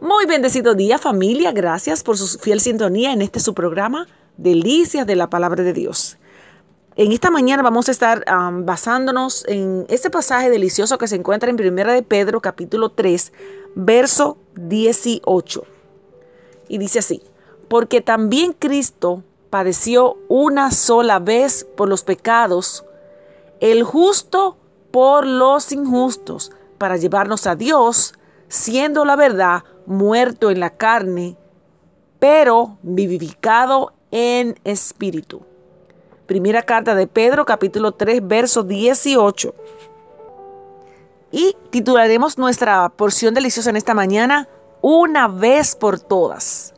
Muy bendecido día familia, gracias por su fiel sintonía en este su programa, Delicias de la Palabra de Dios. En esta mañana vamos a estar basándonos en este pasaje delicioso que se encuentra en Primera de Pedro capítulo 3, verso 18. Y dice así, porque también Cristo padeció una sola vez por los pecados, el justo por los injustos, para llevarnos a Dios, siendo la verdad muerto en la carne, pero vivificado en espíritu. Primera carta de Pedro, capítulo 3, verso 18. Y titularemos nuestra porción deliciosa en esta mañana, una vez por todas.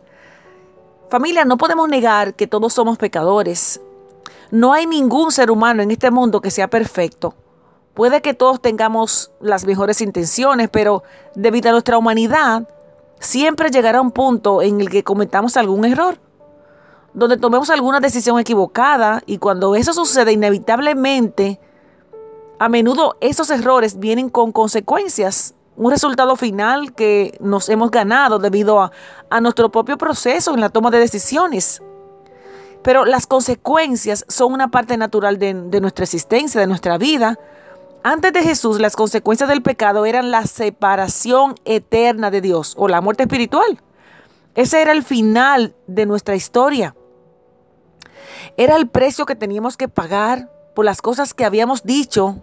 Familia, no podemos negar que todos somos pecadores. No hay ningún ser humano en este mundo que sea perfecto. Puede que todos tengamos las mejores intenciones, pero debido a nuestra humanidad, siempre llegará un punto en el que cometamos algún error, donde tomemos alguna decisión equivocada y cuando eso sucede inevitablemente, a menudo esos errores vienen con consecuencias, un resultado final que nos hemos ganado debido a, nuestro propio proceso en la toma de decisiones. Pero las consecuencias son una parte natural de, de nuestra existencia, de nuestra vida, antes de Jesús, las consecuencias del pecado eran la separación eterna de Dios o la muerte espiritual. Ese era el final de nuestra historia. Era el precio que teníamos que pagar por las cosas que habíamos dicho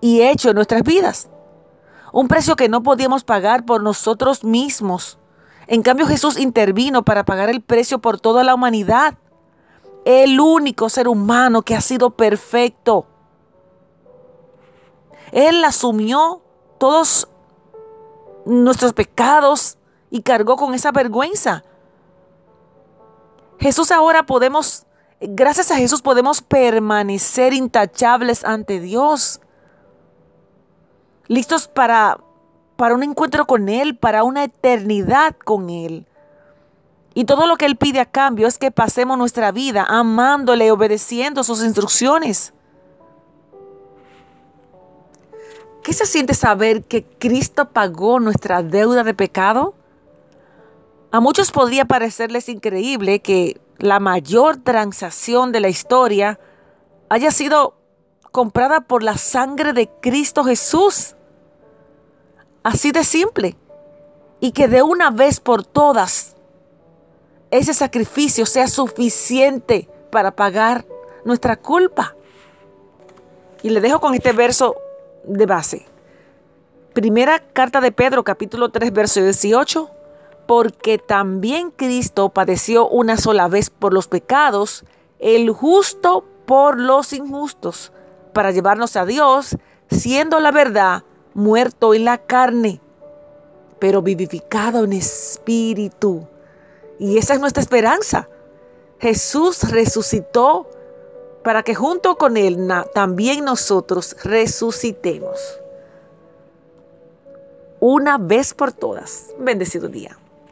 y hecho en nuestras vidas. Un precio que no podíamos pagar por nosotros mismos. En cambio Jesús intervino para pagar el precio por toda la humanidad. El único ser humano que ha sido perfecto él asumió todos nuestros pecados y cargó con esa vergüenza. Jesús ahora podemos, gracias a Jesús podemos permanecer intachables ante Dios. Listos para, para un encuentro con Él, para una eternidad con Él. Y todo lo que Él pide a cambio es que pasemos nuestra vida amándole y obedeciendo sus instrucciones. Se siente saber que Cristo pagó nuestra deuda de pecado? A muchos podría parecerles increíble que la mayor transacción de la historia haya sido comprada por la sangre de Cristo Jesús. Así de simple. Y que de una vez por todas ese sacrificio sea suficiente para pagar nuestra culpa. Y le dejo con este verso de base. Primera carta de Pedro, capítulo 3, verso 18. Porque también Cristo padeció una sola vez por los pecados, el justo por los injustos, para llevarnos a Dios, siendo la verdad muerto en la carne, pero vivificado en espíritu. Y esa es nuestra esperanza. Jesús resucitó para que junto con Él también nosotros resucitemos. Una vez por todas. Bendecido día.